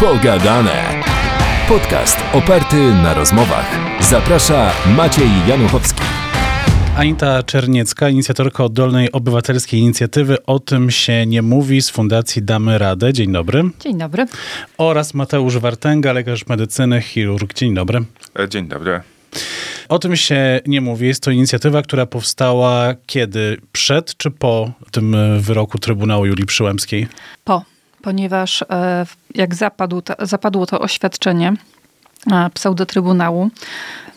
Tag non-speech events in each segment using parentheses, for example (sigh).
Pogadane. Podcast oparty na rozmowach. Zaprasza Maciej Januchowski. Anita Czerniecka, inicjatorka oddolnej obywatelskiej inicjatywy O tym się nie mówi z Fundacji Damy Radę. Dzień dobry. Dzień dobry. Oraz Mateusz Wartęga, lekarz medycyny, chirurg. Dzień dobry. E, dzień dobry. O tym się nie mówi. Jest to inicjatywa, która powstała kiedy? Przed czy po tym e, wyroku Trybunału Julii Przyłębskiej? Po, ponieważ e, jak zapadł, zapadło to oświadczenie e, pseudotrybunału,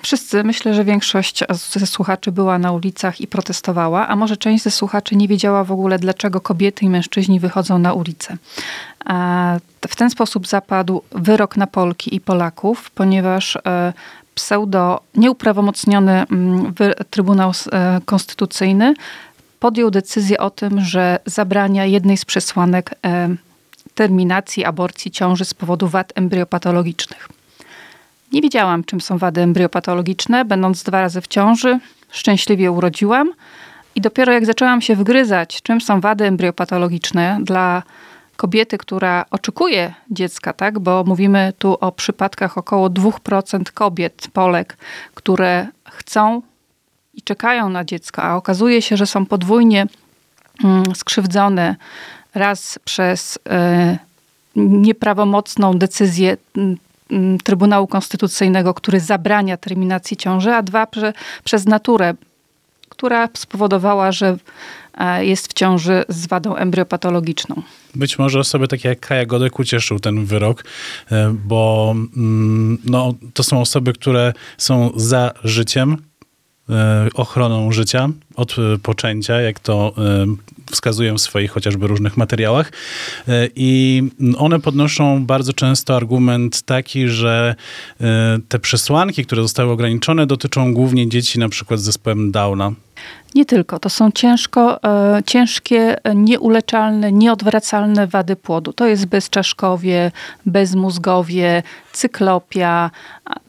wszyscy, myślę, że większość ze słuchaczy była na ulicach i protestowała, a może część ze słuchaczy nie wiedziała w ogóle, dlaczego kobiety i mężczyźni wychodzą na ulicę. W ten sposób zapadł wyrok na Polki i Polaków, ponieważ pseudo nieuprawomocniony mm, Trybunał e, Konstytucyjny podjął decyzję o tym, że zabrania jednej z przesłanek e, terminacji aborcji ciąży z powodu wad embryopatologicznych. Nie wiedziałam, czym są wady embryopatologiczne. Będąc dwa razy w ciąży, szczęśliwie urodziłam. I dopiero jak zaczęłam się wgryzać, czym są wady embryopatologiczne dla kobiety, która oczekuje dziecka, tak? bo mówimy tu o przypadkach około 2% kobiet, Polek, które chcą i czekają na dziecko, a okazuje się, że są podwójnie mm, skrzywdzone raz przez e, nieprawomocną decyzję mm, mm, Trybunału Konstytucyjnego, który zabrania terminacji ciąży, a dwa przez naturę, która spowodowała, że e, jest w ciąży z wadą embryopatologiczną. Być może osoby takie jak Kaja Godek ucieszył ten wyrok, e, bo mm, no, to są osoby, które są za życiem, ochroną życia od poczęcia, jak to wskazują w swoich chociażby różnych materiałach. I one podnoszą bardzo często argument taki, że te przesłanki, które zostały ograniczone, dotyczą głównie dzieci na przykład z zespołem Downa. Nie tylko. To są ciężko, e, ciężkie, nieuleczalne, nieodwracalne wady płodu. To jest bezczaszkowie, bezmózgowie, cyklopia.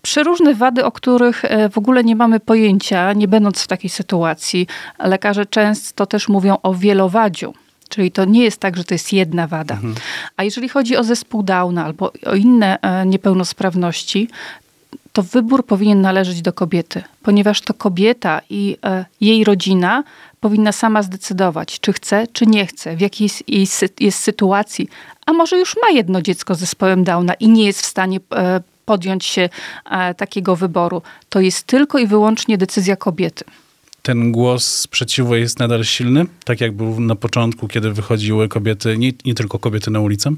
Przeróżne wady, o których e, w ogóle nie mamy pojęcia, nie będąc w takiej sytuacji. Lekarze często też mówią o wielowadziu. Czyli to nie jest tak, że to jest jedna wada. Mhm. A jeżeli chodzi o zespół Downa albo o inne e, niepełnosprawności, to wybór powinien należeć do kobiety, ponieważ to kobieta i e, jej rodzina powinna sama zdecydować, czy chce, czy nie chce, w jakiej jest, jest sytuacji. A może już ma jedno dziecko z zespołem Downa i nie jest w stanie e, podjąć się e, takiego wyboru. To jest tylko i wyłącznie decyzja kobiety ten głos sprzeciwu jest nadal silny, tak jak był na początku, kiedy wychodziły kobiety, nie, nie tylko kobiety na ulicę?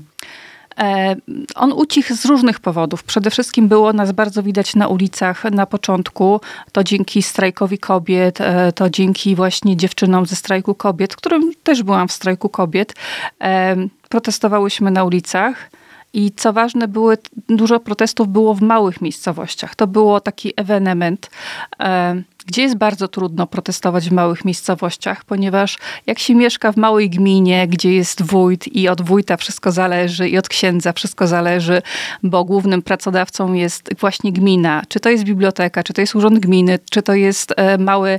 E, on ucichł z różnych powodów. Przede wszystkim było nas bardzo widać na ulicach na początku. To dzięki strajkowi kobiet, e, to dzięki właśnie dziewczynom ze strajku kobiet, którym też byłam w strajku kobiet. E, protestowałyśmy na ulicach. I co ważne, były, dużo protestów było w małych miejscowościach. To było taki ewenement gdzie jest bardzo trudno protestować w małych miejscowościach, ponieważ jak się mieszka w małej gminie, gdzie jest wójt i od wójta wszystko zależy i od księdza wszystko zależy, bo głównym pracodawcą jest właśnie gmina. Czy to jest biblioteka, czy to jest urząd gminy, czy to jest e, mały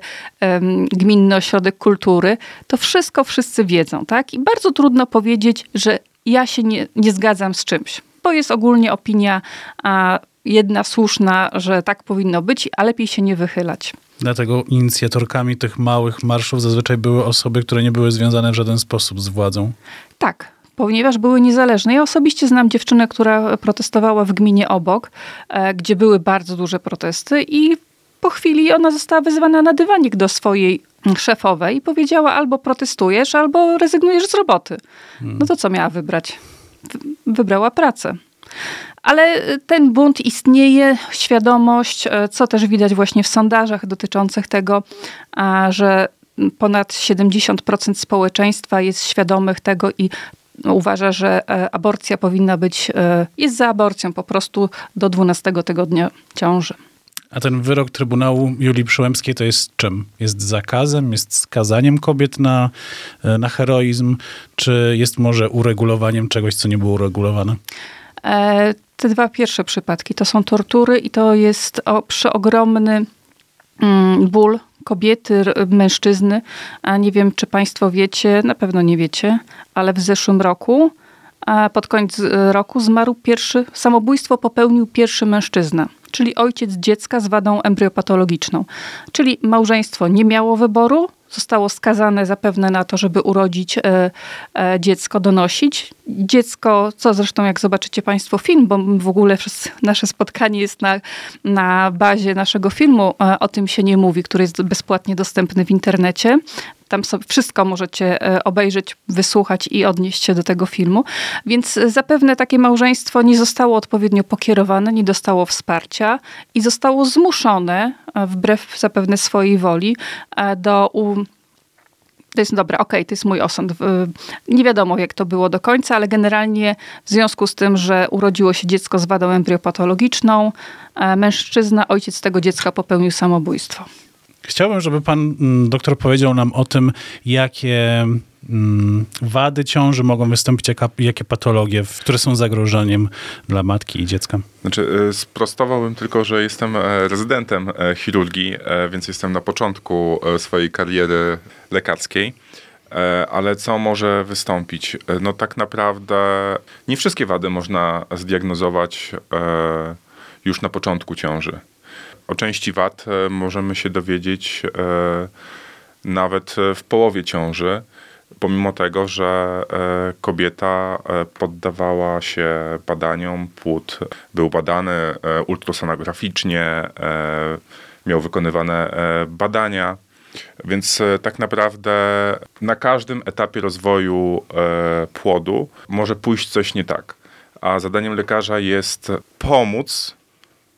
gminny ośrodek kultury, to wszystko wszyscy wiedzą, tak? I bardzo trudno powiedzieć, że ja się nie, nie zgadzam z czymś, bo jest ogólnie opinia a, jedna słuszna, że tak powinno być, a lepiej się nie wychylać. Dlatego inicjatorkami tych małych marszów zazwyczaj były osoby, które nie były związane w żaden sposób z władzą. Tak, ponieważ były niezależne. Ja osobiście znam dziewczynę, która protestowała w gminie obok, e, gdzie były bardzo duże protesty i po chwili ona została wezwana na dywanik do swojej szefowej i powiedziała albo protestujesz, albo rezygnujesz z roboty. Hmm. No to co miała wybrać? Wybrała pracę. Ale ten bunt istnieje, świadomość, e, co też widać właśnie w sondażach dotyczących tego, że ponad 70% społeczeństwa jest świadomych tego i uważa, że e, aborcja powinna być, e, jest za aborcją po prostu do 12 tygodnia ciąży. A ten wyrok Trybunału Julii Przyłębskiej to jest czym? Jest zakazem, jest skazaniem kobiet na, na heroizm, czy jest może uregulowaniem czegoś, co nie było uregulowane? te dwa pierwsze przypadki to są tortury i to jest o, przeogromny mm, ból kobiety, mężczyzny. A nie wiem, czy Państwo wiecie, na pewno nie wiecie, ale w zeszłym roku pod koniec e, roku zmarł pierwszy, samobójstwo popełnił pierwszy mężczyzna, czyli ojciec dziecka z wadą embriopatologiczną. Czyli małżeństwo nie miało wyboru, zostało skazane zapewne na to, żeby urodzić e, e, dziecko, donosić. Dziecko, co zresztą jak zobaczycie Państwo film, bo w ogóle nasze spotkanie jest na, na bazie naszego filmu, e, o tym się nie mówi, który jest bezpłatnie dostępny w internecie. Tam sobie wszystko możecie e, obejrzeć, wysłuchać i odnieść się do tego filmu. Więc zapewne takie małżeństwo nie zostało odpowiednio pokierowane, nie dostało wsparcia i zostało zmuszone, e, wbrew zapewne swojej woli, e, do to jest dobra, okej, okay, to jest mój osąd. Nie wiadomo, jak to było do końca, ale generalnie w związku z tym, że urodziło się dziecko z wadą embriopatologiczną, mężczyzna, ojciec tego dziecka popełnił samobójstwo. Chciałbym, żeby pan mm, doktor powiedział nam o tym, jakie mm, wady ciąży mogą wystąpić, jakie patologie, które są zagrożeniem dla matki i dziecka. Znaczy, e, sprostowałbym tylko, że jestem e, rezydentem e, chirurgii, więc jestem na początku swojej kariery lekarskiej. Ale co może wystąpić? No tak naprawdę nie wszystkie wady można zdiagnozować już na początku ciąży. O części wad e, możemy się dowiedzieć e, nawet w połowie ciąży, pomimo tego, że e, kobieta poddawała się badaniom, płód był badany ultrasonograficznie, miał wykonywane badania. Więc tak naprawdę na każdym etapie rozwoju płodu może pójść coś nie tak. A zadaniem lekarza jest pomóc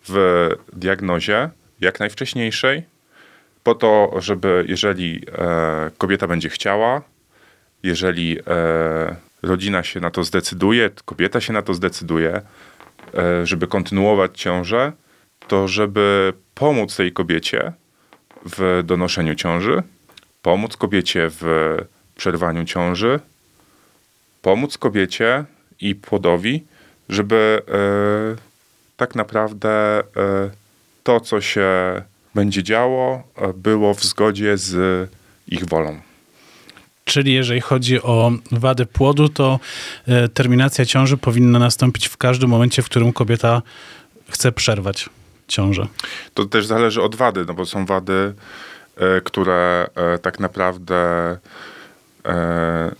w diagnozie jak najwcześniejszej, po to, żeby jeżeli e, kobieta będzie chciała, jeżeli e, rodzina się na to zdecyduje, kobieta się na to zdecyduje, e, żeby kontynuować ciążę, to żeby pomóc tej kobiecie w donoszeniu ciąży, pomóc kobiecie w przerwaniu ciąży, pomóc kobiecie i płodowi, żeby e, tak naprawdę e, to, co się będzie działo, e, było w zgodzie z ich wolą. Czyli jeżeli chodzi o wady płodu, to e, terminacja ciąży powinna nastąpić w każdym momencie, w którym kobieta chce przerwać ciążę. To też zależy od wady, no bo są wady, które tak naprawdę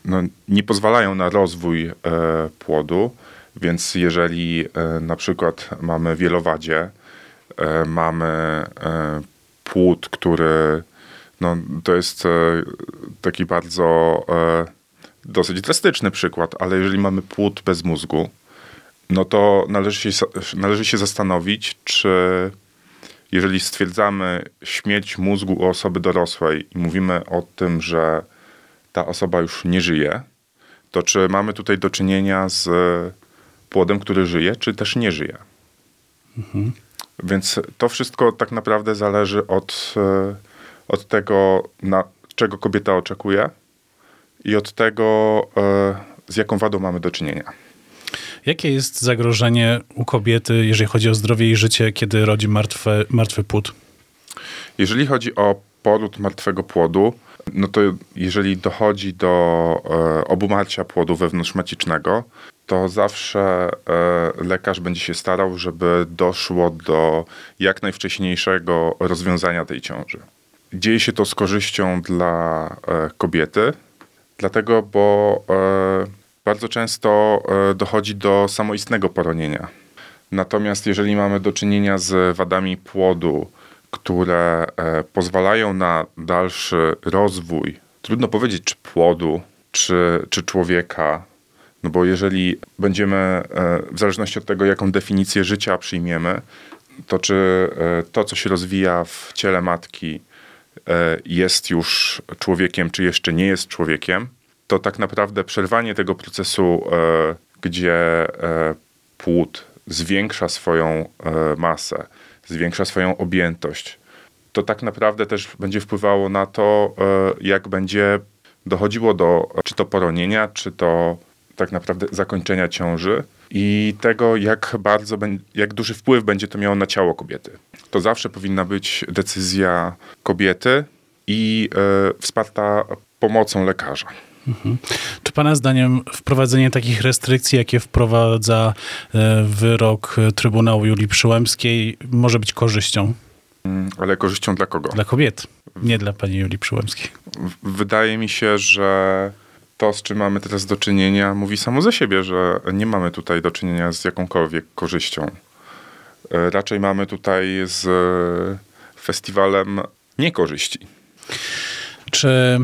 no, nie pozwalają na rozwój płodu. Więc jeżeli e, na przykład mamy wielowadzie, e, mamy e, płód, który no, to jest taki bardzo dosyć drastyczny przykład, ale jeżeli mamy płód bez mózgu, no to należy się, należy się zastanowić, czy jeżeli stwierdzamy śmierć mózgu u osoby dorosłej i mówimy o tym, że ta osoba już nie żyje, to czy mamy tutaj do czynienia z płodem, który żyje, czy też nie żyje. Mhm. Więc to wszystko tak naprawdę zależy od, e, od tego, na, czego kobieta oczekuje i od tego, e, z jaką wadą mamy do czynienia. Jakie jest zagrożenie u kobiety, jeżeli chodzi o zdrowie i życie, kiedy rodzi martwe, martwy płód? Jeżeli chodzi o poród martwego płodu, no to jeżeli dochodzi do e, obumarcia płodu wewnątrzmacicznego, to zawsze e, lekarz będzie się starał, żeby doszło do jak najwcześniejszego rozwiązania tej ciąży. Dzieje się to z korzyścią dla e, kobiety, dlatego, bo e, bardzo często dochodzi do samoistnego poronienia. Natomiast jeżeli mamy do czynienia z wadami płodu, które pozwalają na dalszy rozwój, trudno powiedzieć, czy płodu, czy, czy człowieka, no bo jeżeli będziemy, e, w zależności od tego, jaką definicję życia przyjmiemy, to czy e, to, co się rozwija w ciele matki, e, jest już człowiekiem, czy jeszcze nie jest człowiekiem, to tak naprawdę przerwanie tego procesu, gdzie płód zwiększa swoją masę, zwiększa swoją objętość, to tak naprawdę też będzie wpływało na to, jak będzie dochodziło do czy to poronienia, czy to tak naprawdę zakończenia ciąży i tego, jak bardzo, jak duży wpływ będzie to miało na ciało kobiety. To zawsze powinna być decyzja kobiety i e, wsparta pomocą lekarza. Czy Pana zdaniem wprowadzenie takich restrykcji, jakie wprowadza e, wyrok Trybunału Julii Przyłębskiej, może być korzyścią Mm, Ale korzyścią dla kogo? dla kobiet, nie dla Pani Julii Przyłębskiej? Wydaje mi się, że to, z czym mamy teraz do czynienia, mówi samo za siebie, że nie mamy tutaj do czynienia z jakąkolwiek korzyścią. E, Raczej mamy tutaj z e, festiwalem niekorzyści. Czy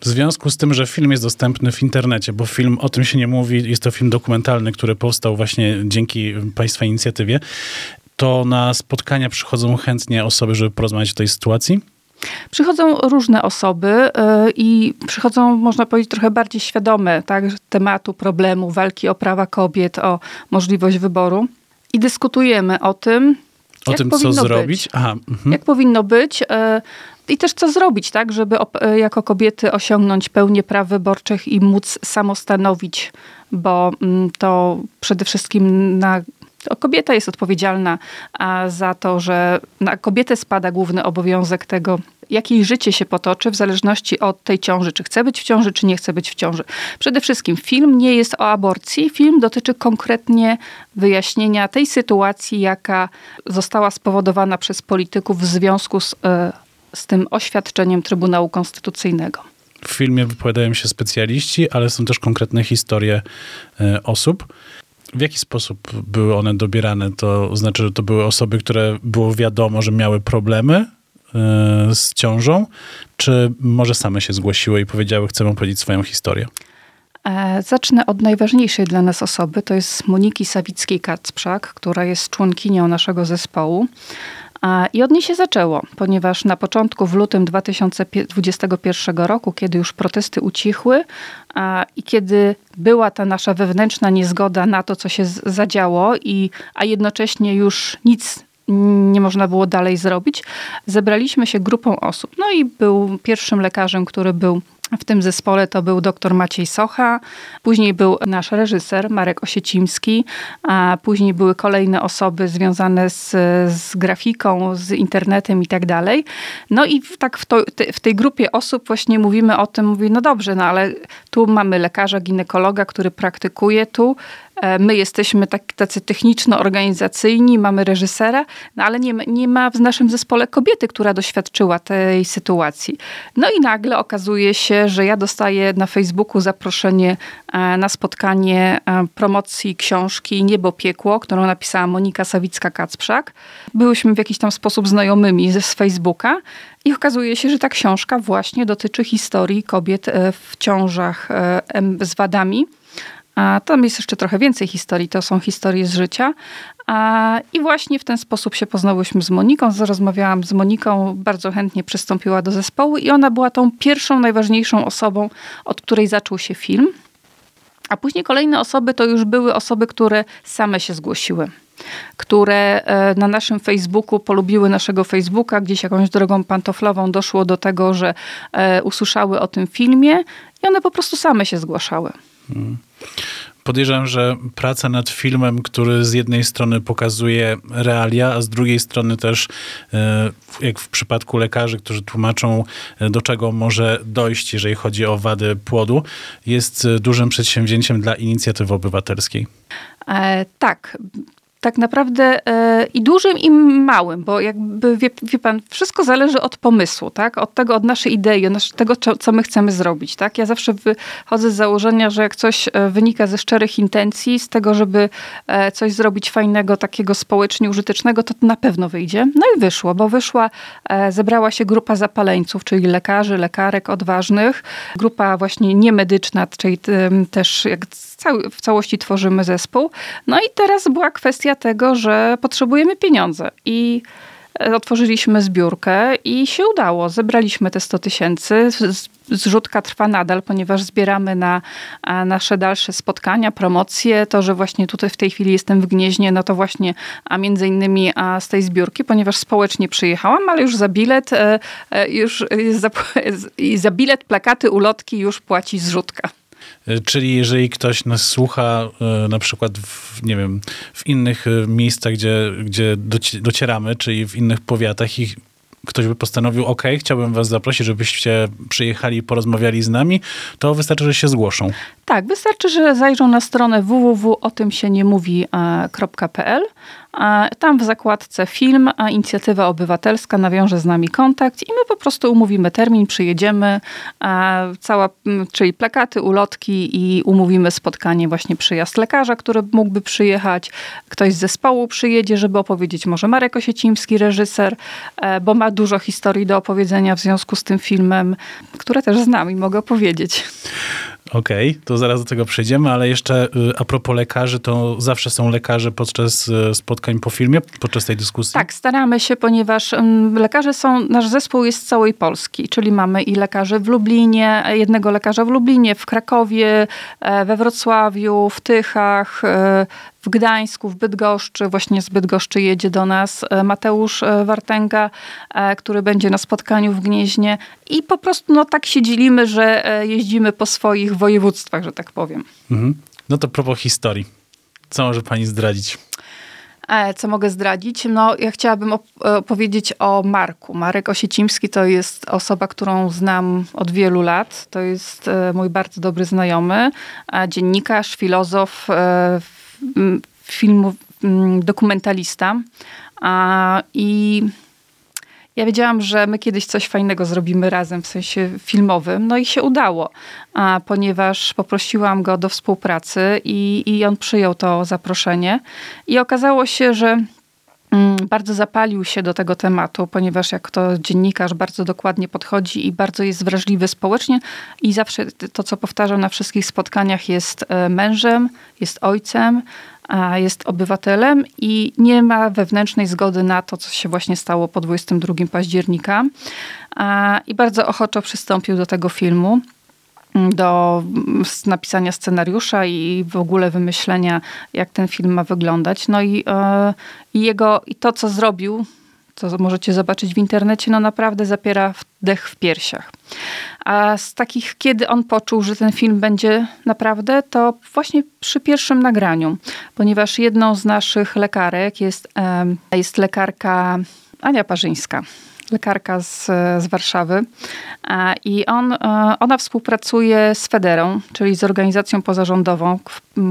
w związku z tym, że film jest dostępny w internecie, bo film o tym się nie mówi, jest to film dokumentalny, który powstał właśnie dzięki Państwa inicjatywie, to na spotkania przychodzą chętnie osoby, żeby porozmawiać o tej sytuacji? Przychodzą różne osoby y, i przychodzą, można powiedzieć, trochę bardziej świadome tak, tematu, problemu, walki o prawa kobiet, o możliwość wyboru. I dyskutujemy o tym, O jak tym, co powinno zrobić? Być. Aha, mhm. Jak powinno być y, i też co zrobić, tak, żeby y, jako kobiety osiągnąć pełnię praw wyborczych i móc samostanowić, bo mm, to przede wszystkim na to kobieta jest odpowiedzialna za to, że na kobietę spada główny obowiązek tego, jak jej życie się potoczy, w zależności od tej ciąży, czy chce być w ciąży, czy nie chce być w ciąży. Przede wszystkim film nie jest o aborcji, film dotyczy konkretnie wyjaśnienia tej sytuacji, jaka została spowodowana przez polityków w związku z, e, z tym oświadczeniem Trybunału Konstytucyjnego. W filmie wypowiadają się specjaliści, ale są też konkretne historie e, osób. W jaki sposób były one dobierane? To znaczy, że to były osoby, które było wiadomo, że miały problemy e, z ciążą, czy może same się zgłosiły i powiedziały, chcemy opowiedzieć swoją historię? E, Zacznę od najważniejszej dla nas osoby, to jest Moniki Sawickiej-Kacprzak, która jest członkinią naszego zespołu. I od niej się zaczęło, ponieważ na początku, w lutym 2021 roku, kiedy już protesty ucichły i kiedy była ta nasza wewnętrzna niezgoda na to, co się zadziało, i, a jednocześnie już nic nie można było dalej zrobić, zebraliśmy się grupą osób. No i był pierwszym lekarzem, który był w tym zespole to był dr Maciej Socha, później był nasz reżyser Marek Osiecimski, a później były kolejne osoby związane z, z grafiką, z internetem i tak dalej. No i tak w, to, w tej grupie osób właśnie mówimy o tym, mówi, no dobrze, no ale tu mamy lekarza, ginekologa, który praktykuje tu, My jesteśmy tak, tacy techniczno-organizacyjni, mamy reżysera, no ale nie, nie ma w naszym zespole kobiety, która doświadczyła tej sytuacji. No i nagle okazuje się, że ja dostaję na Facebooku zaproszenie e, na spotkanie e, promocji książki Niebo Piekło, którą napisała Monika Sawicka-Kacprzak. Byłyśmy w jakiś tam sposób znajomymi z Facebooka i okazuje się, że ta książka właśnie dotyczy historii kobiet e, w ciążach e, z wadami. A tam jest jeszcze trochę więcej historii, to są historie z życia. A, I właśnie w ten sposób się poznałyśmy z Moniką, rozmawiałam z Moniką, bardzo chętnie przystąpiła do zespołu i ona była tą pierwszą, najważniejszą osobą, od której zaczął się film. A później kolejne osoby to już były osoby, które same się zgłosiły, które e, na naszym Facebooku polubiły naszego Facebooka, gdzieś jakąś drogą pantoflową doszło do tego, że e, usłyszały o tym filmie i one po prostu same się zgłaszały. Podejrzewam, że praca nad filmem, który z jednej strony pokazuje realia, a z drugiej strony też, e, jak w przypadku lekarzy, którzy tłumaczą, e, do czego może dojść, jeżeli chodzi o wady płodu, jest e, dużym przedsięwzięciem dla inicjatywy obywatelskiej. E, tak. Tak naprawdę e, i dużym, i małym, bo jakby wie, wie pan, wszystko zależy od pomysłu, tak? Od tego, od naszej idei, od nasz, tego, co, co my chcemy zrobić, tak? Ja zawsze wychodzę z założenia, że jak coś e, wynika ze szczerych intencji, z tego, żeby e, coś zrobić fajnego, takiego społecznie użytecznego, to na pewno wyjdzie. No i wyszło, bo wyszła, zebrała się grupa zapaleńców, czyli lekarzy, lekarek odważnych, grupa właśnie niemedyczna, czyli też jak cały, w całości tworzymy zespół. No i teraz była kwestia tego, że potrzebujemy pieniądze i e, otworzyliśmy zbiórkę i się udało. Zebraliśmy te 100 tysięcy. Zrzutka trwa nadal, ponieważ zbieramy na nasze dalsze spotkania, promocje. To, że właśnie tutaj w tej chwili jestem w Gnieźnie, no to właśnie a między innymi a z tej zbiórki, ponieważ społecznie przyjechałam, ale już za bilet, e, e, już za, (laughs) za bilet, plakaty, ulotki już płaci zrzutka. E, Czyli jeżeli ktoś nas słucha, e, na przykład w, nie wiem, w innych e, miejscach, gdzie, gdzie doci- docieramy, czyli w innych powiatach i ktoś by postanowił, ok, chciałbym was zaprosić, żebyście przyjechali i porozmawiali z nami, to wystarczy, że się zgłoszą. Tak, wystarczy, że zajrzą na stronę www.otymsieniemówi.pl. Tam w zakładce film, a inicjatywa obywatelska nawiąże z nami kontakt i my po prostu umówimy termin, przyjedziemy, cała, czyli plakaty, ulotki i umówimy spotkanie, właśnie przyjazd lekarza, który mógłby przyjechać, ktoś z zespołu przyjedzie, żeby opowiedzieć, może Marek Osiecimski, reżyser, e, bo ma dużo historii do opowiedzenia w związku z tym filmem, które też znam i mogę opowiedzieć. Okej, okay, to zaraz do tego przejdziemy, ale jeszcze y, a propos lekarzy, to zawsze są lekarze podczas y, spotkań po filmie, podczas tej dyskusji? Tak, staramy się, ponieważ lekarze są, nasz zespół jest z całej Polski, czyli mamy i lekarzy w Lublinie, jednego lekarza w Lublinie, w Krakowie, e, we Wrocławiu, w Tychach, e, w Gdańsku, w Bydgoszczy. Właśnie z Bydgoszczy jedzie do nas e, Mateusz e, Wartęga, e, który będzie na spotkaniu w Gnieźnie. I po prostu no, tak się dzielimy, że jeździmy po swoich województwach, że tak powiem. Mhm. No to propos historii. Co może pani zdradzić? Co mogę zdradzić? No, ja chciałabym opowiedzieć o Marku. Marek Osiecimski to jest osoba, którą znam od wielu lat. To jest mój bardzo dobry znajomy, dziennikarz, filozof, filmu dokumentalista. I ja wiedziałam, że my kiedyś coś fajnego zrobimy razem w sensie filmowym, no i się udało, ponieważ poprosiłam go do współpracy i, i on przyjął to zaproszenie. I okazało się, że bardzo zapalił się do tego tematu, ponieważ jak to dziennikarz bardzo dokładnie podchodzi i bardzo jest wrażliwy społecznie i zawsze to, co powtarzam na wszystkich spotkaniach, jest e, mężem, jest ojcem, jest obywatelem i nie ma wewnętrznej zgody na to, co się właśnie stało po 22 października. I bardzo ochoczo przystąpił do tego filmu do napisania scenariusza i w ogóle wymyślenia, jak ten film ma wyglądać. No i, e, i jego, i to, co zrobił, co możecie zobaczyć w internecie, no naprawdę zapiera dech w piersiach. A z takich, kiedy on poczuł, że ten film będzie naprawdę, to właśnie przy pierwszym nagraniu, ponieważ jedną z naszych lekarek jest, jest lekarka Ania Parzyńska lekarka z, z Warszawy. I on, e, ona współpracuje z Federą, czyli z organizacją pozarządową,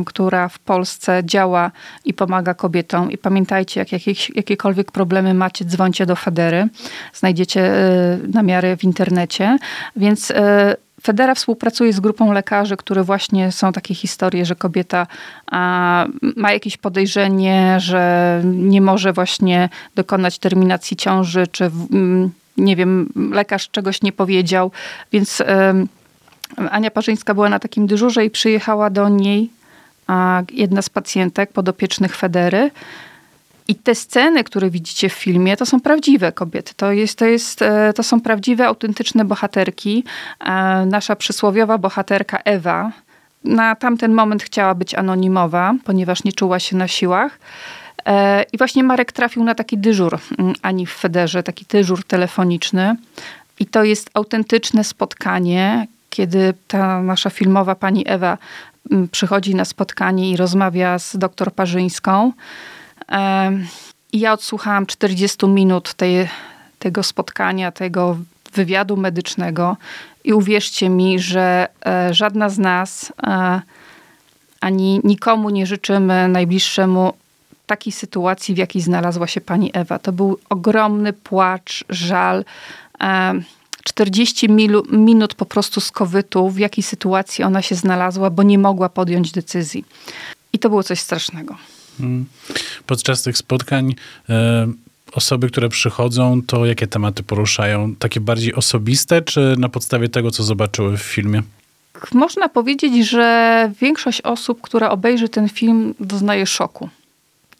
która w Polsce działa i pomaga kobietom. I pamiętajcie, jak jakieś, jakiekolwiek problemy macie, dzwońcie do Federy. Znajdziecie e, namiary w internecie. Więc e, Federa współpracuje z grupą lekarzy, które właśnie są takie historie, że kobieta a, ma jakieś podejrzenie, że nie może właśnie dokonać terminacji ciąży, czy mm, nie wiem, lekarz czegoś nie powiedział. Więc Ania Parzyńska była na takim dyżurze i przyjechała do niej a, jedna z pacjentek podopiecznych Federy i te sceny, które widzicie w filmie, to są prawdziwe kobiety. To, jest, to, jest, e, to są prawdziwe, autentyczne bohaterki. E, nasza przysłowiowa bohaterka Ewa na tamten moment chciała być anonimowa, ponieważ nie czuła się na siłach. E, I właśnie Marek trafił na taki dyżur mm, Ani w Federze, taki dyżur telefoniczny. I to jest autentyczne spotkanie, kiedy ta nasza filmowa pani Ewa mm, przychodzi na spotkanie i rozmawia z doktor Parzyńską. I ja odsłuchałam 40 minut tej, tego spotkania, tego wywiadu medycznego i uwierzcie mi, że e, żadna z nas e, ani nikomu nie życzymy najbliższemu takiej sytuacji, w jakiej znalazła się pani Ewa. To był ogromny płacz, żal. 40 minut po prostu skowytu, w jakiej sytuacji ona się znalazła, bo nie mogła podjąć decyzji. I to było coś strasznego. Mm. Podczas tych spotkań e, osoby, które przychodzą, to jakie tematy poruszają? Takie bardziej osobiste, czy na podstawie tego, co zobaczyły w filmie? Można powiedzieć, że większość osób, która obejrzy ten film, doznaje szoku.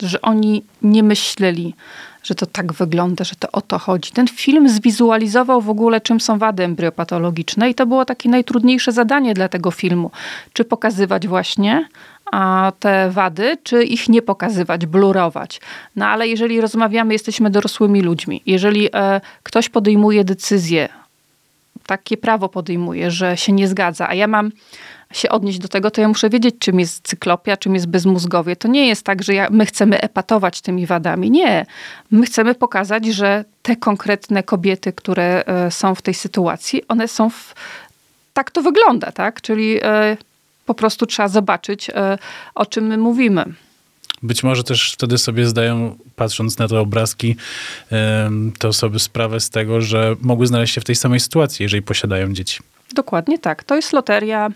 Że oni nie myśleli, że to tak wygląda, że to o to chodzi. Ten film zwizualizował w ogóle, czym są wady embryopatologiczne, i to było takie najtrudniejsze zadanie dla tego filmu. Czy pokazywać właśnie te wady, czy ich nie pokazywać, blurować. No ale jeżeli rozmawiamy, jesteśmy dorosłymi ludźmi. Jeżeli e, ktoś podejmuje decyzję, takie prawo podejmuje, że się nie zgadza, a ja mam się odnieść do tego, to ja muszę wiedzieć, czym jest cyklopia, czym jest bezmózgowie. To nie jest tak, że ja, my chcemy epatować tymi wadami. Nie. My chcemy pokazać, że te konkretne kobiety, które e, są w tej sytuacji, one są w... Tak to wygląda, tak? Czyli e, po prostu trzeba zobaczyć, e, o czym my mówimy. Być może też wtedy sobie zdają, patrząc na te obrazki, em, te osoby sprawę z tego, że mogły znaleźć się w tej samej sytuacji, jeżeli posiadają dzieci. Dokładnie tak. To jest loteria.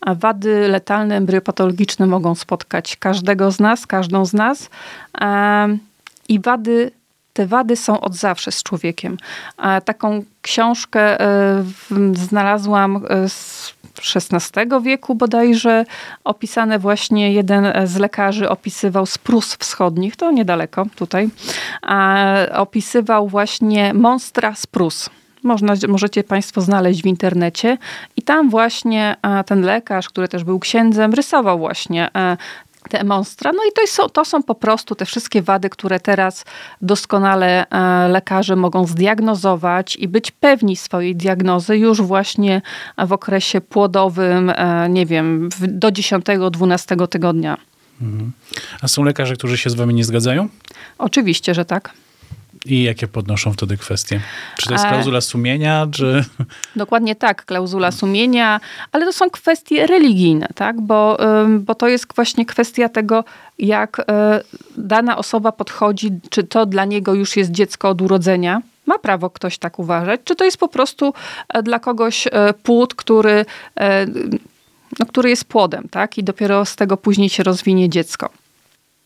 A Wady letalne, embryopatologiczne mogą spotkać każdego z nas, każdą z nas. Em, I wady, te wady są od zawsze z człowiekiem. Taką książkę e, znalazłam e, z XVI wieku bodajże. Opisane właśnie jeden z lekarzy opisywał z Prus wschodnich, to niedaleko tutaj. Opisywał właśnie monstra z Prus. Można, możecie Państwo znaleźć w internecie. I tam właśnie ten lekarz, który też był księdzem, rysował właśnie e, te monstra. No i to są, to są po prostu te wszystkie wady, które teraz doskonale e, lekarze mogą zdiagnozować i być pewni swojej diagnozy już właśnie w okresie płodowym, e, nie wiem, do 10-12 tygodnia. A są lekarze, którzy się z wami nie zgadzają? Oczywiście, że tak. I jakie podnoszą wtedy kwestie? Czy to jest E, klauzula sumienia, czy... Dokładnie tak, klauzula sumienia, ale to są kwestie religijne, tak? bo, bo to jest właśnie kwestia tego, jak y, dana osoba podchodzi, czy to dla niego już jest dziecko od urodzenia. Ma prawo ktoś tak uważać, czy to jest po prostu e, dla kogoś e, płód, który, e, no, który jest płodem, tak? I dopiero z tego później się rozwinie dziecko.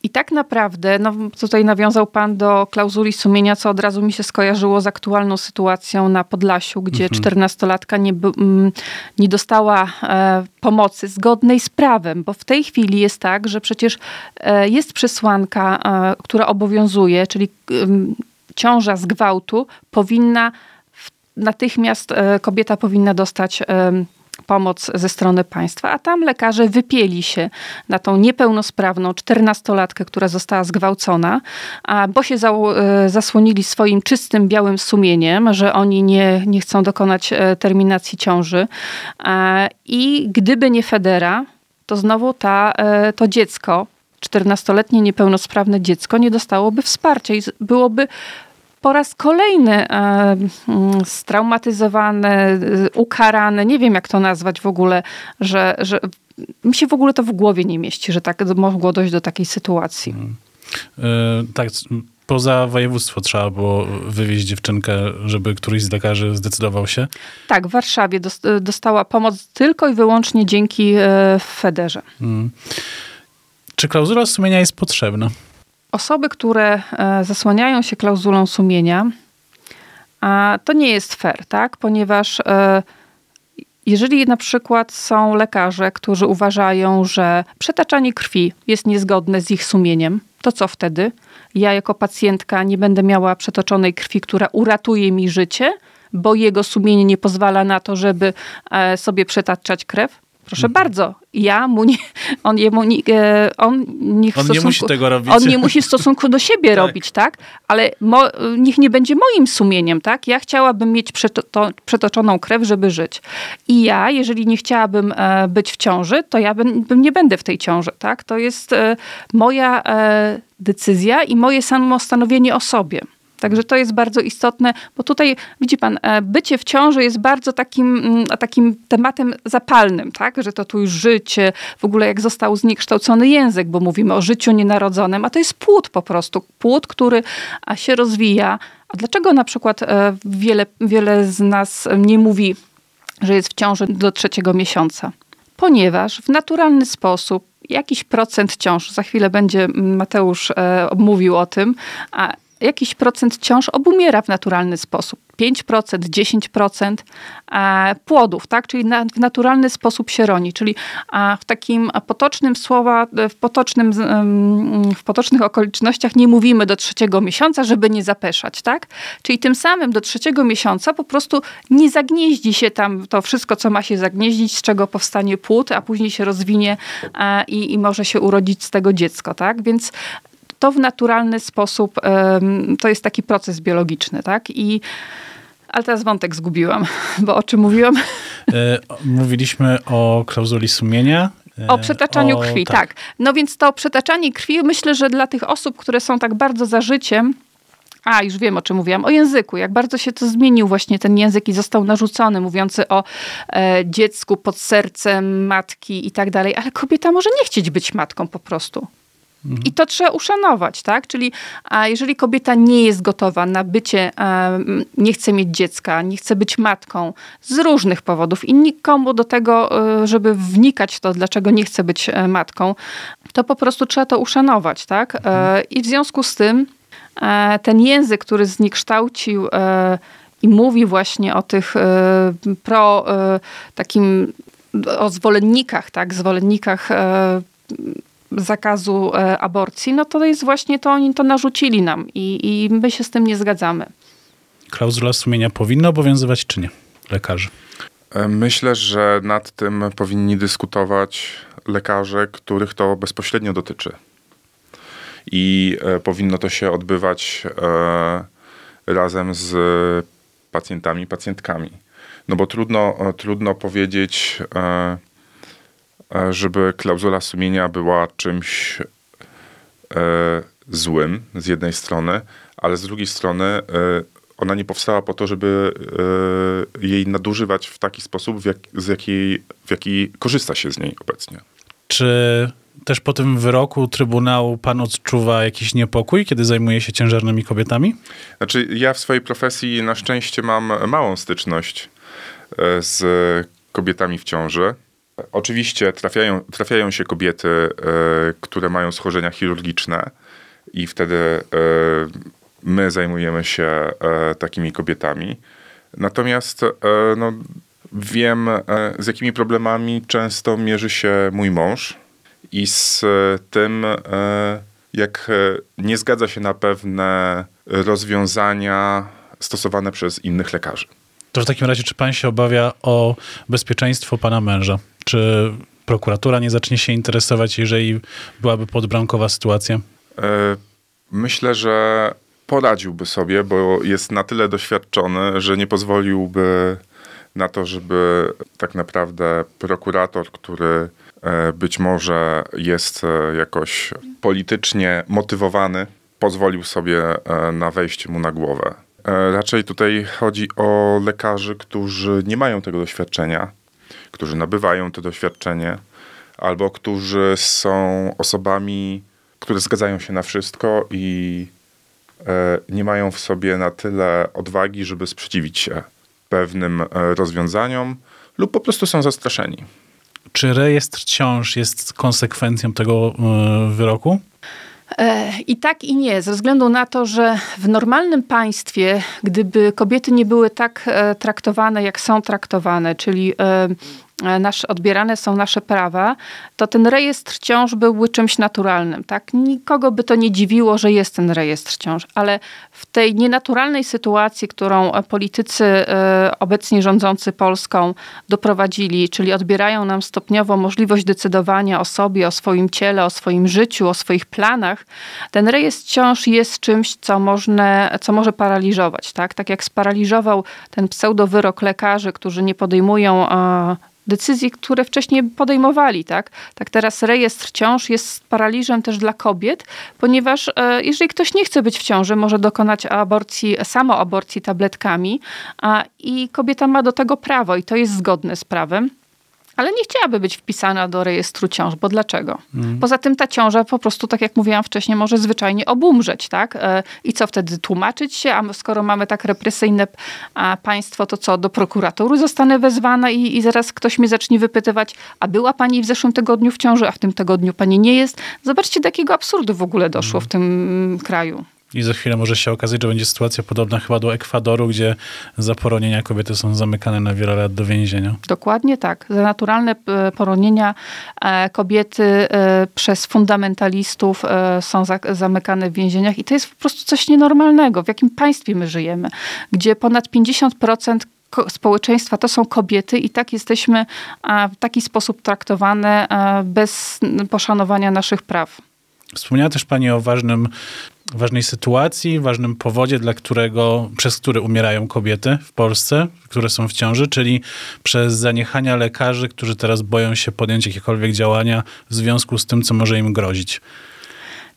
I tak naprawdę, no tutaj nawiązał pan do klauzuli sumienia, co od razu mi się skojarzyło z aktualną sytuacją na Podlasiu, gdzie czternastolatka nie, by- mm, nie dostała e, pomocy zgodnej z prawem, bo w tej chwili jest tak, że przecież e, jest przesłanka, e, która obowiązuje, czyli ciąża z gwałtu powinna w, natychmiast e, kobieta powinna dostać pomoc ze strony państwa, a tam lekarze wypieli się na tą niepełnosprawną czternastolatkę, która została zgwałcona, a, bo się zał, e, zasłonili swoim czystym, białym sumieniem, że oni nie, nie chcą dokonać e, terminacji ciąży. I gdyby nie Federa, to znowu ta, e, to dziecko, 14-letnie niepełnosprawne dziecko nie dostałoby wsparcia i byłoby po raz kolejny e, mm, straumatyzowane, e, ukarane, nie wiem jak to nazwać w ogóle, że, że mi się w ogóle to w głowie nie mieści, że tak mogło dojść do takiej sytuacji. E, tak, poza województwo trzeba było wywieźć dziewczynkę, żeby któryś z lekarzy zdecydował się. Tak, w Warszawie dos- dostała pomoc tylko i wyłącznie dzięki e, Federze. Czy klauzula sumienia jest potrzebna? Osoby, które e, zasłaniają się klauzulą sumienia, to nie jest fair, tak? Ponieważ e, jeżeli na przykład są lekarze, którzy uważają, że przetaczanie krwi jest niezgodne z ich sumieniem, to co wtedy? Ja jako pacjentka nie będę miała przetoczonej krwi, która uratuje mi życie, bo jego sumienie nie pozwala na to, żeby e, sobie przetaczać krew? Proszę bardzo, ja mu nie, on, jemu nie, e, on niech On nie stosunku, musi tego robić. On nie musi w stosunku do siebie (laughs) robić, tak? Ale mo, niech nie będzie moim sumieniem, tak? Ja chciałabym mieć przeto, to, przetoczoną krew, żeby żyć. I ja, jeżeli nie chciałabym e, być w ciąży, to ja bym, bym nie będę w tej ciąży, tak? To jest e, moja decyzja i moje samostanowienie o sobie. Także to jest bardzo istotne, bo tutaj widzi pan, e, bycie w ciąży jest bardzo takim, mm, takim tematem zapalnym, tak? Że to tu już życie, w ogóle jak został zniekształcony język, bo mówimy o życiu nienarodzonym, a to jest płód po prostu. Płód, który się rozwija. A dlaczego na przykład e, wiele, wiele z nas nie mówi, że jest w ciąży do trzeciego miesiąca? Ponieważ w naturalny sposób jakiś procent ciąż, za chwilę będzie Mateusz e, mówił o tym, a jakiś procent ciąż obumiera w naturalny sposób. 5%, 10% e, płodów, tak? Czyli na, w naturalny sposób się roni. Czyli w takim potocznym słowa, w, potocznym, w potocznych okolicznościach nie mówimy do trzeciego miesiąca, żeby nie zapeszać, tak? Czyli tym samym do trzeciego miesiąca po prostu nie zagnieździ się tam to wszystko, co ma się zagnieździć, z czego powstanie płód, a później się rozwinie e, i, i może się urodzić z tego dziecko, tak? Więc to w naturalny sposób, to jest taki proces biologiczny, tak? I Ale teraz wątek zgubiłam, (laughs) bo o czym mówiłam? E, Mówiliśmy o klauzuli sumienia. e, O przetaczaniu o- krwi, tak. No więc to przetaczanie krwi, myślę, że dla tych osób, które są tak bardzo za życiem, a, już wiem, o czym mówiłam. O języku. Jak bardzo się to zmienił właśnie ten język i został narzucony, mówiący o e, dziecku pod sercem matki i tak dalej. Ale kobieta może nie chcieć być matką po prostu. I to trzeba uszanować, tak? Czyli a jeżeli kobieta nie jest gotowa na bycie, nie chce mieć dziecka, nie chce być matką z różnych powodów i nikomu do tego, e, żeby wnikać w to, dlaczego nie chce być e, matką, to po prostu trzeba to uszanować, tak? E, I w związku z tym ten język, który zniekształcił i mówi właśnie o tych pro takim o zwolennikach, tak, zwolennikach zakazu e, aborcji, no to jest właśnie to, oni to narzucili nam i, i my się z tym nie zgadzamy. Klauzula sumienia powinna obowiązywać czy nie? Lekarzy. E, Myślę, że nad tym powinni dyskutować lekarze, których to bezpośrednio dotyczy. I e, powinno to się odbywać razem z pacjentami, pacjentkami. No bo trudno, trudno powiedzieć, żeby klauzula sumienia była czymś e, złym z jednej strony, ale z drugiej strony e, ona nie powstała po to, żeby e, jej nadużywać w taki sposób, w, jak, z jakiej, w jaki korzysta się z niej obecnie. Czy też po tym wyroku Trybunału pan odczuwa jakiś niepokój, kiedy zajmuje się ciężarnymi kobietami? Znaczy, ja w swojej profesji na szczęście mam małą styczność e, z kobietami w ciąży. Oczywiście trafiają, trafiają się kobiety, e, które mają schorzenia chirurgiczne i wtedy e, my zajmujemy się e, takimi kobietami. Natomiast no, wiem, z jakimi problemami często mierzy się mój mąż i z tym, jak nie zgadza się na pewne rozwiązania stosowane przez innych lekarzy. To w takim razie, czy pan się obawia o bezpieczeństwo pana męża? Czy prokuratura nie zacznie się interesować, jeżeli byłaby podbramkowa sytuacja? E, Myślę, że poradziłby sobie, bo jest na tyle doświadczony, że nie pozwoliłby na to, żeby tak naprawdę prokurator, który e, być może jest e, jakoś politycznie motywowany, pozwolił sobie na wejście mu na głowę. Raczej tutaj chodzi o lekarzy, którzy nie mają tego doświadczenia, którzy nabywają to doświadczenie, albo którzy są osobami, które zgadzają się na wszystko i e, nie mają w sobie na tyle odwagi, żeby sprzeciwić się pewnym e, rozwiązaniom, lub po prostu są zastraszeni. Czy rejestr ciąż jest konsekwencją tego y, wyroku? E, I tak i nie, ze względu na to, że w normalnym państwie, gdyby kobiety nie były tak e, traktowane, jak są traktowane, czyli e, nasz, odbierane są nasze prawa, to ten rejestr ciąż byłby czymś naturalnym. Tak? Nikogo by to nie dziwiło, że jest ten rejestr ciąż, ale w tej nienaturalnej sytuacji, którą e, politycy e, obecnie rządzący Polską doprowadzili, czyli odbierają nam stopniowo możliwość decydowania o sobie, o swoim ciele, o swoim życiu, o swoich planach, ten rejestr ciąż jest czymś, co, można, co może paraliżować. Tak? tak jak sparaliżował ten pseudowyrok lekarzy, którzy nie podejmują e, decyzji, które wcześniej podejmowali, tak? Tak teraz rejestr ciąż jest paraliżem też dla kobiet, ponieważ e, jeżeli ktoś nie chce być w ciąży, może dokonać aborcji, samoaborcji tabletkami a, i kobieta ma do tego prawo i to jest zgodne z prawem. Ale nie chciałaby być wpisana do rejestru ciąż, bo dlaczego? Poza tym ta ciąża po prostu, tak jak mówiłam wcześniej, może zwyczajnie obumrzeć, tak? E, I co wtedy? Tłumaczyć się? A skoro mamy tak represyjne państwo, to co? Do prokuratury zostanę wezwana i, i zaraz ktoś mnie zacznie wypytywać, a była pani w zeszłym tygodniu w ciąży, a w tym tygodniu pani nie jest? Zobaczcie, do jakiego absurdu w ogóle doszło w tym mm, kraju. I za chwilę może się okazać, że będzie sytuacja podobna chyba do Ekwadoru, gdzie za poronienia kobiety są zamykane na wiele lat do więzienia. Dokładnie tak. Za naturalne e, poronienia e, kobiety e, przez fundamentalistów są za, zamykane w więzieniach i to jest po prostu coś nienormalnego. W jakim państwie my żyjemy, gdzie ponad 50% ko- społeczeństwa to są kobiety i tak jesteśmy w taki sposób traktowane bez poszanowania naszych praw. Wspomniała też Pani o ważnym ważnej sytuacji, ważnym powodzie, dla którego, przez który umierają kobiety w Polsce, które są w ciąży, czyli przez zaniechania lekarzy, którzy teraz boją się podjąć jakiekolwiek działania w związku z tym, co może im grozić.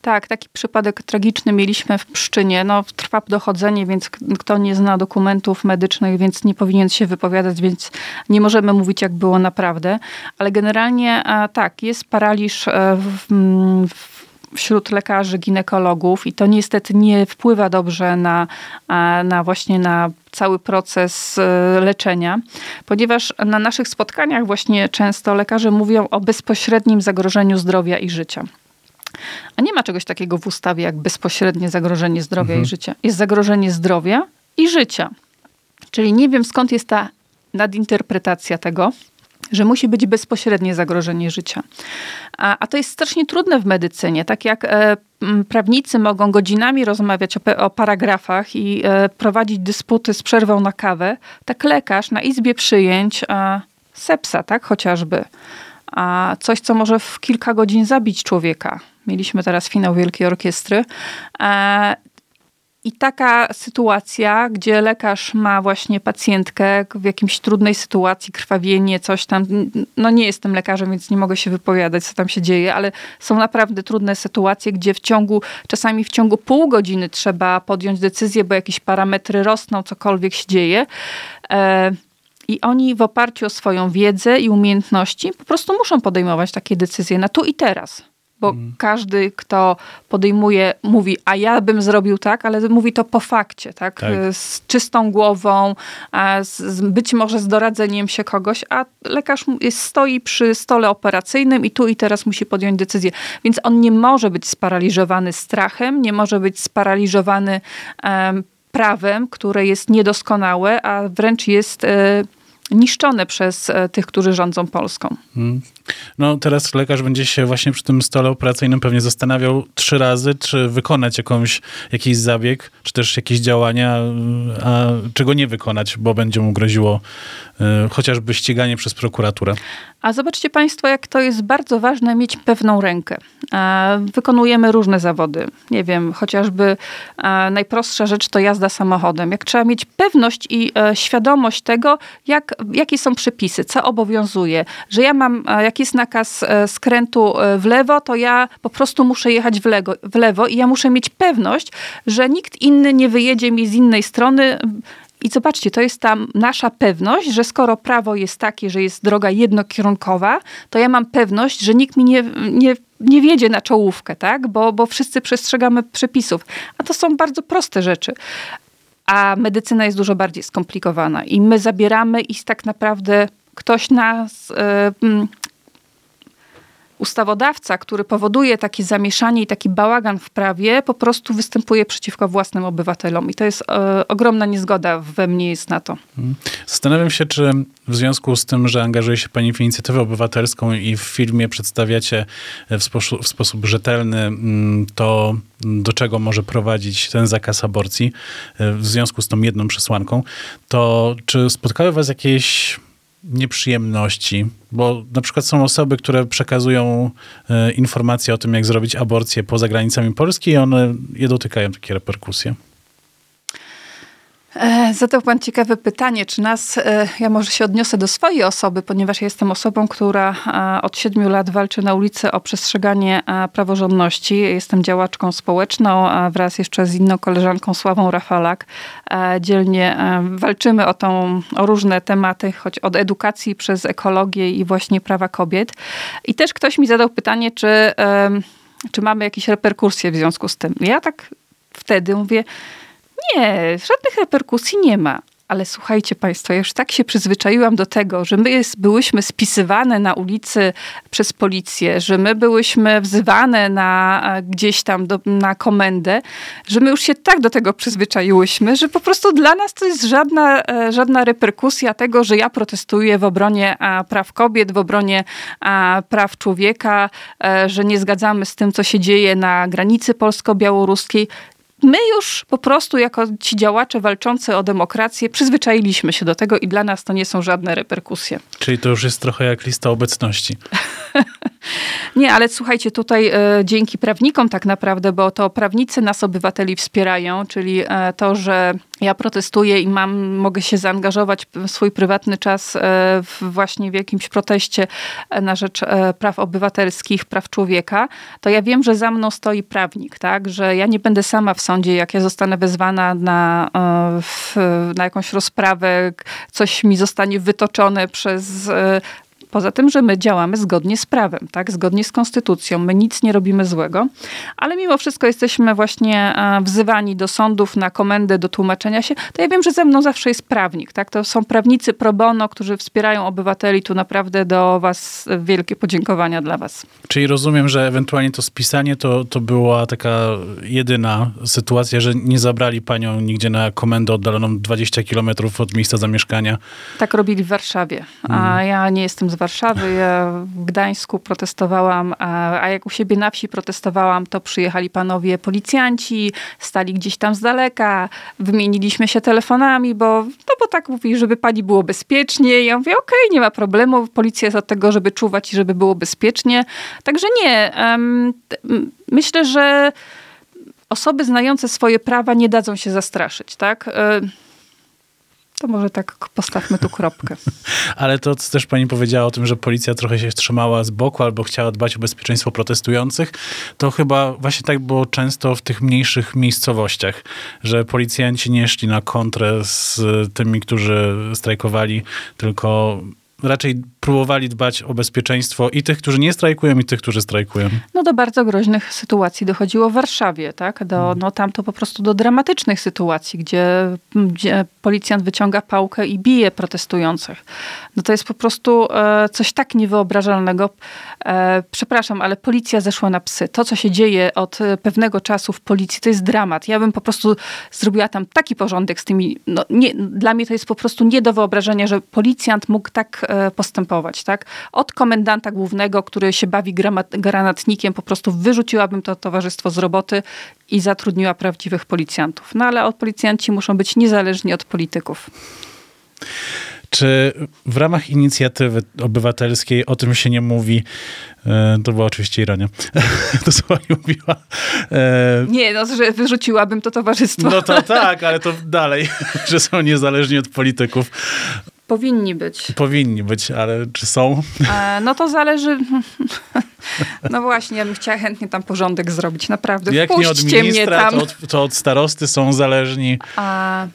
Tak, taki przypadek tragiczny mieliśmy w Pszczynie. No, trwa dochodzenie, więc kto nie zna dokumentów medycznych, więc nie powinien się wypowiadać, więc nie możemy mówić, jak było naprawdę. Ale generalnie tak, jest paraliż e, w, w wśród lekarzy, ginekologów i to niestety nie wpływa dobrze na, na właśnie na cały proces e, leczenia, ponieważ na naszych spotkaniach właśnie często lekarze mówią o bezpośrednim zagrożeniu zdrowia i życia. A nie ma czegoś takiego w ustawie jak bezpośrednie zagrożenie zdrowia mhm. i życia. Jest zagrożenie zdrowia i życia. Czyli nie wiem skąd jest ta nadinterpretacja tego, że musi być bezpośrednie zagrożenie życia. A, a, to jest strasznie trudne w medycynie. Tak jak e, prawnicy mogą godzinami rozmawiać o, o paragrafach i e, prowadzić dysputy z przerwą na kawę, tak lekarz na izbie przyjęć e, sepsa, tak chociażby. A coś, co może w kilka godzin zabić człowieka. Mieliśmy teraz finał Wielkiej Orkiestry. I taka sytuacja, gdzie lekarz ma właśnie pacjentkę w jakimś trudnej sytuacji, krwawienie, coś tam. No nie jestem lekarzem, więc nie mogę się wypowiadać, co tam się dzieje, ale są naprawdę trudne sytuacje, gdzie w ciągu, czasami w ciągu pół godziny trzeba podjąć decyzję, bo jakieś parametry rosną, cokolwiek się dzieje. E, i oni w oparciu o swoją wiedzę i umiejętności po prostu muszą podejmować takie decyzje na tu i teraz bo mm. każdy, kto podejmuje, mówi, a ja bym zrobił tak, ale mówi to po fakcie, tak? tak. Z czystą głową, z, być może z doradzeniem się kogoś, a lekarz jest, stoi przy stole operacyjnym i tu i teraz musi podjąć decyzję. Więc on nie może być sparaliżowany strachem, nie może być sparaliżowany um, prawem, które jest niedoskonałe, a wręcz jest e, niszczone przez e, tych, którzy rządzą Polską. Hmm. No teraz lekarz będzie się właśnie przy tym stole operacyjnym pewnie zastanawiał trzy razy, czy wykonać jakąś, jakiś zabieg, czy też jakieś działania, a czego nie wykonać, bo będzie mu groziło y, chociażby ściganie przez prokuraturę. A zobaczcie Państwo, jak to jest bardzo ważne mieć pewną rękę. Wykonujemy różne zawody. Nie wiem, chociażby najprostsza rzecz to jazda samochodem. Jak trzeba mieć pewność i e, świadomość tego, jak, jakie są przepisy, co obowiązuje, że ja mam, jak jest nakaz e, skrętu e, w lewo, to ja po prostu muszę jechać w lewo, w lewo i ja muszę mieć pewność, że nikt inny nie wyjedzie mi z innej strony, i zobaczcie, to jest ta nasza pewność, że skoro prawo jest takie, że jest droga jednokierunkowa, to ja mam pewność, że nikt mi nie, nie, nie wiedzie na czołówkę, tak? Bo, bo wszyscy przestrzegamy przepisów. A to są bardzo proste rzeczy. A medycyna jest dużo bardziej skomplikowana i my zabieramy i tak naprawdę ktoś nas. Yy, ustawodawca, który powoduje takie zamieszanie i taki bałagan w prawie, po prostu występuje przeciwko własnym obywatelom. I to jest e, ogromna niezgoda we mnie jest na to. Mhm. Zastanawiam się, czy w związku z tym, że angażuje się pani w inicjatywę obywatelską i w filmie przedstawiacie w sposób, w sposób rzetelny mm, to, do czego może prowadzić ten zakaz aborcji, e, w związku z tą jedną przesłanką, to czy spotkały was jakieś nieprzyjemności, bo na przykład są osoby, które przekazują e, informacje o tym, jak zrobić aborcję poza granicami Polski i one je dotykają takie reperkusje. E, zadał Pan ciekawe pytanie, czy nas, e, ja może się odniosę do swojej osoby, ponieważ jestem osobą, która e, od siedmiu lat walczy na ulicy o przestrzeganie praworządności. Jestem działaczką społeczną, wraz jeszcze z inną koleżanką Sławą Rafalak. Dzielnie walczymy o, tą, o różne tematy, choć od edukacji przez ekologię i właśnie prawa kobiet. I też ktoś mi zadał pytanie, czy, czy mamy jakieś reperkusje w związku z tym. Ja tak wtedy mówię, nie, żadnych reperkusji nie ma. Ale słuchajcie Państwo, ja już tak się przyzwyczaiłam do tego, że my jest, byłyśmy spisywane na ulicy przez policję, że my byłyśmy wzywane na, gdzieś tam do, na komendę, że my już się tak do tego przyzwyczaiłyśmy, że po prostu dla nas to jest żadna, e, żadna reperkusja tego, że ja protestuję w obronie praw kobiet, w obronie praw człowieka, e, że nie zgadzamy z tym, co się dzieje na granicy polsko-białoruskiej my już po prostu jako ci działacze walczący o demokrację przyzwyczailiśmy się do tego i dla nas to nie są żadne reperkusje. Czyli to już jest trochę jak lista obecności. (laughs) Nie, ale słuchajcie, tutaj e, dzięki prawnikom tak naprawdę, bo to prawnicy nas obywateli wspierają, czyli e, to, że ja protestuję i mam, mogę się zaangażować w swój prywatny czas e, w, właśnie w jakimś proteście e, na rzecz e, praw obywatelskich, praw człowieka, to ja wiem, że za mną stoi prawnik, tak? Że ja nie będę sama w sądzie, jak ja zostanę wezwana na, na jakąś rozprawę, coś mi zostanie wytoczone przez Poza tym, że my działamy zgodnie z prawem, tak? zgodnie z konstytucją. My nic nie robimy złego, ale mimo wszystko jesteśmy właśnie e, wzywani do sądów na komendę, do tłumaczenia się. To ja wiem, że ze mną zawsze jest prawnik. Tak? To są prawnicy pro bono, którzy wspierają obywateli. Tu naprawdę do was wielkie podziękowania dla was. Czyli rozumiem, że ewentualnie to spisanie to, to była taka jedyna sytuacja, że nie zabrali panią nigdzie na komendę oddaloną 20 kilometrów od miejsca zamieszkania. Tak robili w Warszawie, a ja nie jestem z Warszawy. Ja w Gdańsku protestowałam, a, jak u siebie na wsi protestowałam, to przyjechali panowie policjanci, stali gdzieś tam z daleka, wymieniliśmy się telefonami, bo, no bo tak mówi, żeby pani było bezpiecznie. Ja mówię, okej, nie ma problemu, policja jest od tego, żeby czuwać i żeby było bezpiecznie. Także nie, em, t- m- myślę, że osoby znające swoje prawa nie dadzą się zastraszyć, tak? E, To może tak postawmy tu kropkę. (laughs) Ale to co też pani powiedziała o tym, że policja trochę się trzymała z boku albo chciała dbać o bezpieczeństwo protestujących, to chyba właśnie tak było często w tych mniejszych miejscowościach, że policjanci nie szli na kontrę z tymi, którzy strajkowali, tylko raczej próbowali dbać o bezpieczeństwo i tych, którzy nie strajkują, i tych, którzy strajkują. No do bardzo groźnych sytuacji dochodziło w Warszawie, tak? Do, no tam to po prostu do dramatycznych sytuacji, gdzie, gdzie policjant wyciąga pałkę i bije protestujących. No to jest po prostu e, coś tak niewyobrażalnego. E, przepraszam, ale policja zeszła na psy. To, co się dzieje od e, pewnego czasu w policji, to jest dramat. Ja bym po prostu zrobiła tam taki porządek z tymi, no nie, dla mnie to jest po prostu nie do wyobrażenia, że policjant mógł tak e, postępować, tak? Od komendanta głównego, który się bawi granatnikiem, po prostu wyrzuciłabym to towarzystwo z roboty i zatrudniła prawdziwych policjantów. No ale od policjanci muszą być niezależni od polityków. Czy w ramach inicjatywy obywatelskiej o tym się nie mówi? E, To była oczywiście ironia. (laughs) To co pani mówiła. E, Nie, no, że wyrzuciłabym to towarzystwo. No to tak, (laughs) ale to dalej, (laughs) że są niezależni od polityków. Powinni być. Powinni być, ale czy są? E, no to zależy. (laughs) No właśnie, ja bym chciała chętnie tam porządek zrobić, naprawdę. Jak nie od Wpuśćcie mnie ministra, tam. to od, to od starosty są zależni. A,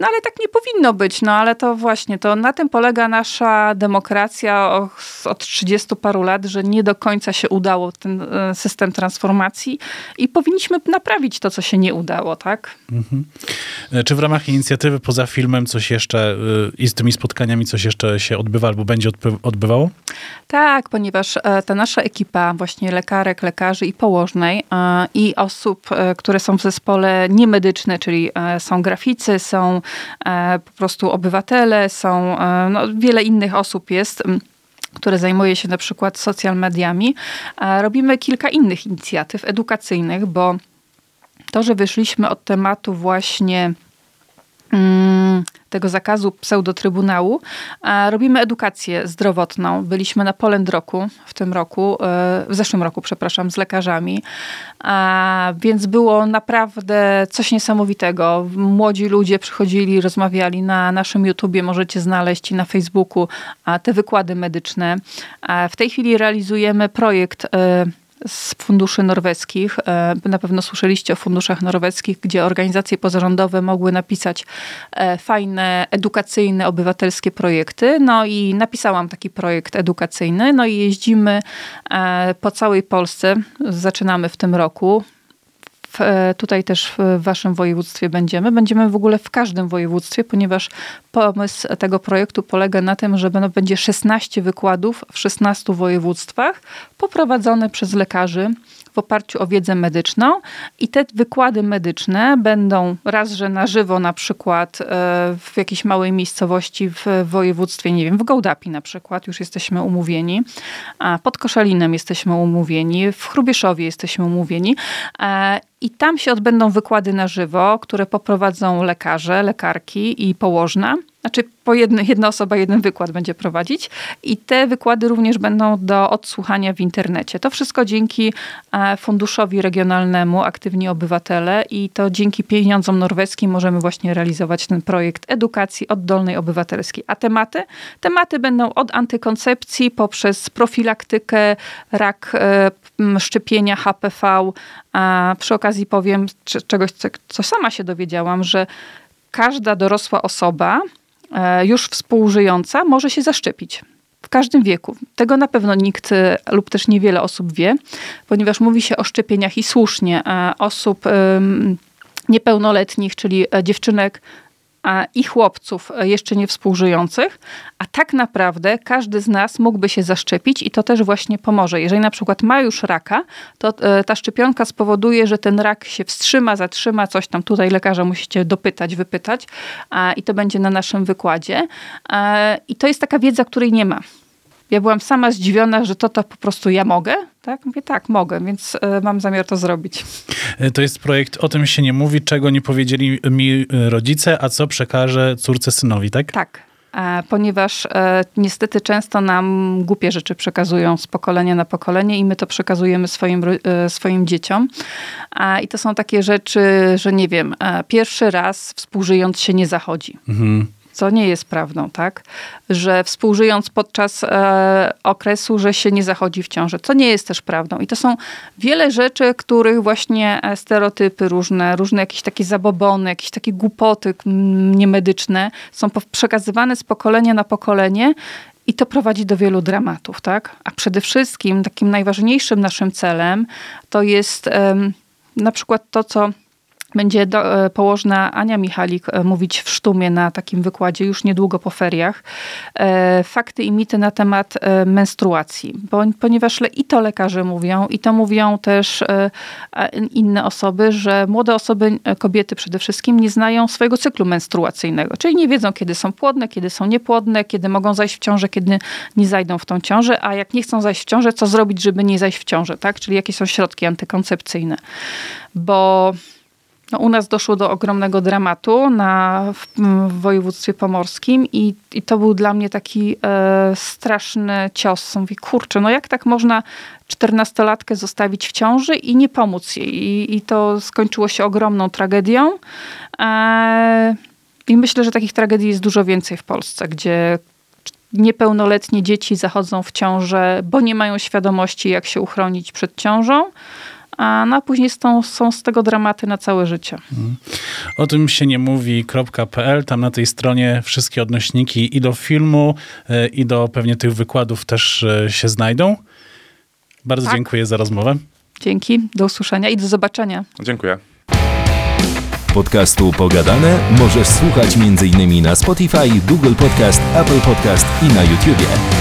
no, ale tak nie powinno być, no ale to właśnie, to na tym polega nasza demokracja od 30 paru lat, że nie do końca się udało ten e, system transformacji i powinniśmy naprawić to, co się nie udało, tak? E, Czy w ramach inicjatywy poza filmem coś jeszcze y, i z tymi spotkaniami coś jeszcze się odbywa albo będzie odbywało? Tak, ponieważ e, ta nasza ekipa właśnie lekarek, lekarzy i położnej e, i osób, e, które są w zespole niemedyczne, czyli e, są graficy, są e, po prostu obywatele, są e, no, wiele innych osób jest które zajmuje się na przykład social mediami. E, Robimy kilka innych inicjatyw edukacyjnych, bo to, że wyszliśmy od tematu właśnie tego zakazu pseudotrybunału, robimy edukację zdrowotną. Byliśmy na Polend Roku w tym roku, e, w zeszłym roku, przepraszam, z lekarzami, więc było naprawdę coś niesamowitego. Młodzi ludzie przychodzili, rozmawiali na naszym YouTubie, możecie znaleźć i na Facebooku te wykłady medyczne. W tej chwili realizujemy projekt e, z funduszy norweskich. E, Na pewno słyszeliście o funduszach norweskich, gdzie organizacje pozarządowe mogły napisać e, fajne, edukacyjne, obywatelskie projekty. No i napisałam taki projekt edukacyjny. No i jeździmy e, po całej Polsce. Zaczynamy w tym roku. E, tutaj też w waszym województwie będziemy. Będziemy w ogóle w każdym województwie, ponieważ pomysł tego projektu polega na tym, że będzie 16 wykładów w 16 województwach poprowadzone przez lekarzy w oparciu o wiedzę medyczną i te wykłady medyczne będą raz, że na żywo na przykład e, w jakiejś małej miejscowości w województwie, nie wiem, w Gołdapi na przykład, już jesteśmy umówieni, a pod Koszalinem jesteśmy umówieni, w Chrubieszowie jesteśmy umówieni e, i tam się odbędą wykłady na żywo, które poprowadzą lekarze, lekarki i położna. Znaczy, po jedny, jedna osoba jeden wykład będzie prowadzić i te wykłady również będą do odsłuchania w internecie. To wszystko dzięki e, Funduszowi Regionalnemu Aktywni Obywatele i to dzięki pieniądzom norweskim możemy właśnie realizować ten projekt edukacji oddolnej obywatelskiej. A tematy? Tematy będą od antykoncepcji poprzez profilaktykę, rak, e, szczepienia HPV. A przy okazji powiem czegoś, co sama się dowiedziałam, że każda dorosła osoba już współżyjąca może się zaszczepić. W każdym wieku. Tego na pewno nikt e, lub też niewiele osób wie, ponieważ mówi się o szczepieniach i słusznie e, osób niepełnoletnich, czyli dziewczynek i chłopców jeszcze nie współżyjących, a tak naprawdę każdy z nas mógłby się zaszczepić i to też właśnie pomoże. Jeżeli na przykład ma już raka, to e, ta szczepionka spowoduje, że ten rak się wstrzyma, zatrzyma, coś tam tutaj lekarza musicie dopytać, wypytać i to będzie na naszym wykładzie. I to jest taka wiedza, której nie ma. Ja byłam sama zdziwiona, że to to po prostu ja mogę. Tak? Mówię, tak, mogę, więc e, mam zamiar to zrobić. E, to jest projekt O tym się nie mówi, czego nie powiedzieli mi e, rodzice, a co przekażę córce synowi, tak? Tak. Ponieważ niestety często nam głupie rzeczy przekazują z pokolenia na pokolenie i my to przekazujemy swoim, swoim dzieciom. I to są takie rzeczy, że nie wiem, pierwszy raz współżyjąc się nie zachodzi. Mhm co nie jest prawdą, tak? Że współżyjąc podczas e, okresu, że się nie zachodzi w ciąży, co nie jest też prawdą. I to są wiele rzeczy, których właśnie e, stereotypy różne, różne jakieś takie zabobony, jakieś takie głupoty niemedyczne są przekazywane z pokolenia na pokolenie i to prowadzi do wielu dramatów, tak? A przede wszystkim takim najważniejszym naszym celem to jest na przykład to, co będzie do, e, położna Ania Michalik e, mówić w Sztumie na takim wykładzie już niedługo po feriach. E, fakty i mity na temat menstruacji, bo, ponieważ i to lekarze mówią, i to mówią też inne osoby, że młode osoby, kobiety przede wszystkim, nie znają swojego cyklu menstruacyjnego, czyli nie wiedzą, kiedy są płodne, kiedy są niepłodne, kiedy mogą zajść w ciążę, kiedy nie zajdą w tą ciążę, a jak nie chcą zajść w ciążę, co zrobić, żeby nie zajść w ciążę, tak? Czyli jakie są środki antykoncepcyjne. Bo no, u nas doszło do ogromnego dramatu na, w, w województwie pomorskim i, i, to był dla mnie taki e, straszny cios. Mówię, kurczę, no jak tak można czternastolatkę zostawić w ciąży i nie pomóc jej? I, i to skończyło się ogromną tragedią. E, I myślę, że takich tragedii jest dużo więcej w Polsce, gdzie niepełnoletnie dzieci zachodzą w ciążę, bo nie mają świadomości, jak się uchronić przed ciążą a no, a później są, są z tego dramaty na całe życie. Mhm. O tym się nie mówi.pl, tam na tej stronie wszystkie odnośniki i do filmu, e, i do pewnie tych wykładów też e, się znajdą. Bardzo tak. dziękuję za rozmowę. Dzięki, do usłyszenia i do zobaczenia. Dziękuję. Podcastu Pogadane możesz słuchać m.in. na Spotify, Google Podcast, Apple Podcast i na YouTubie.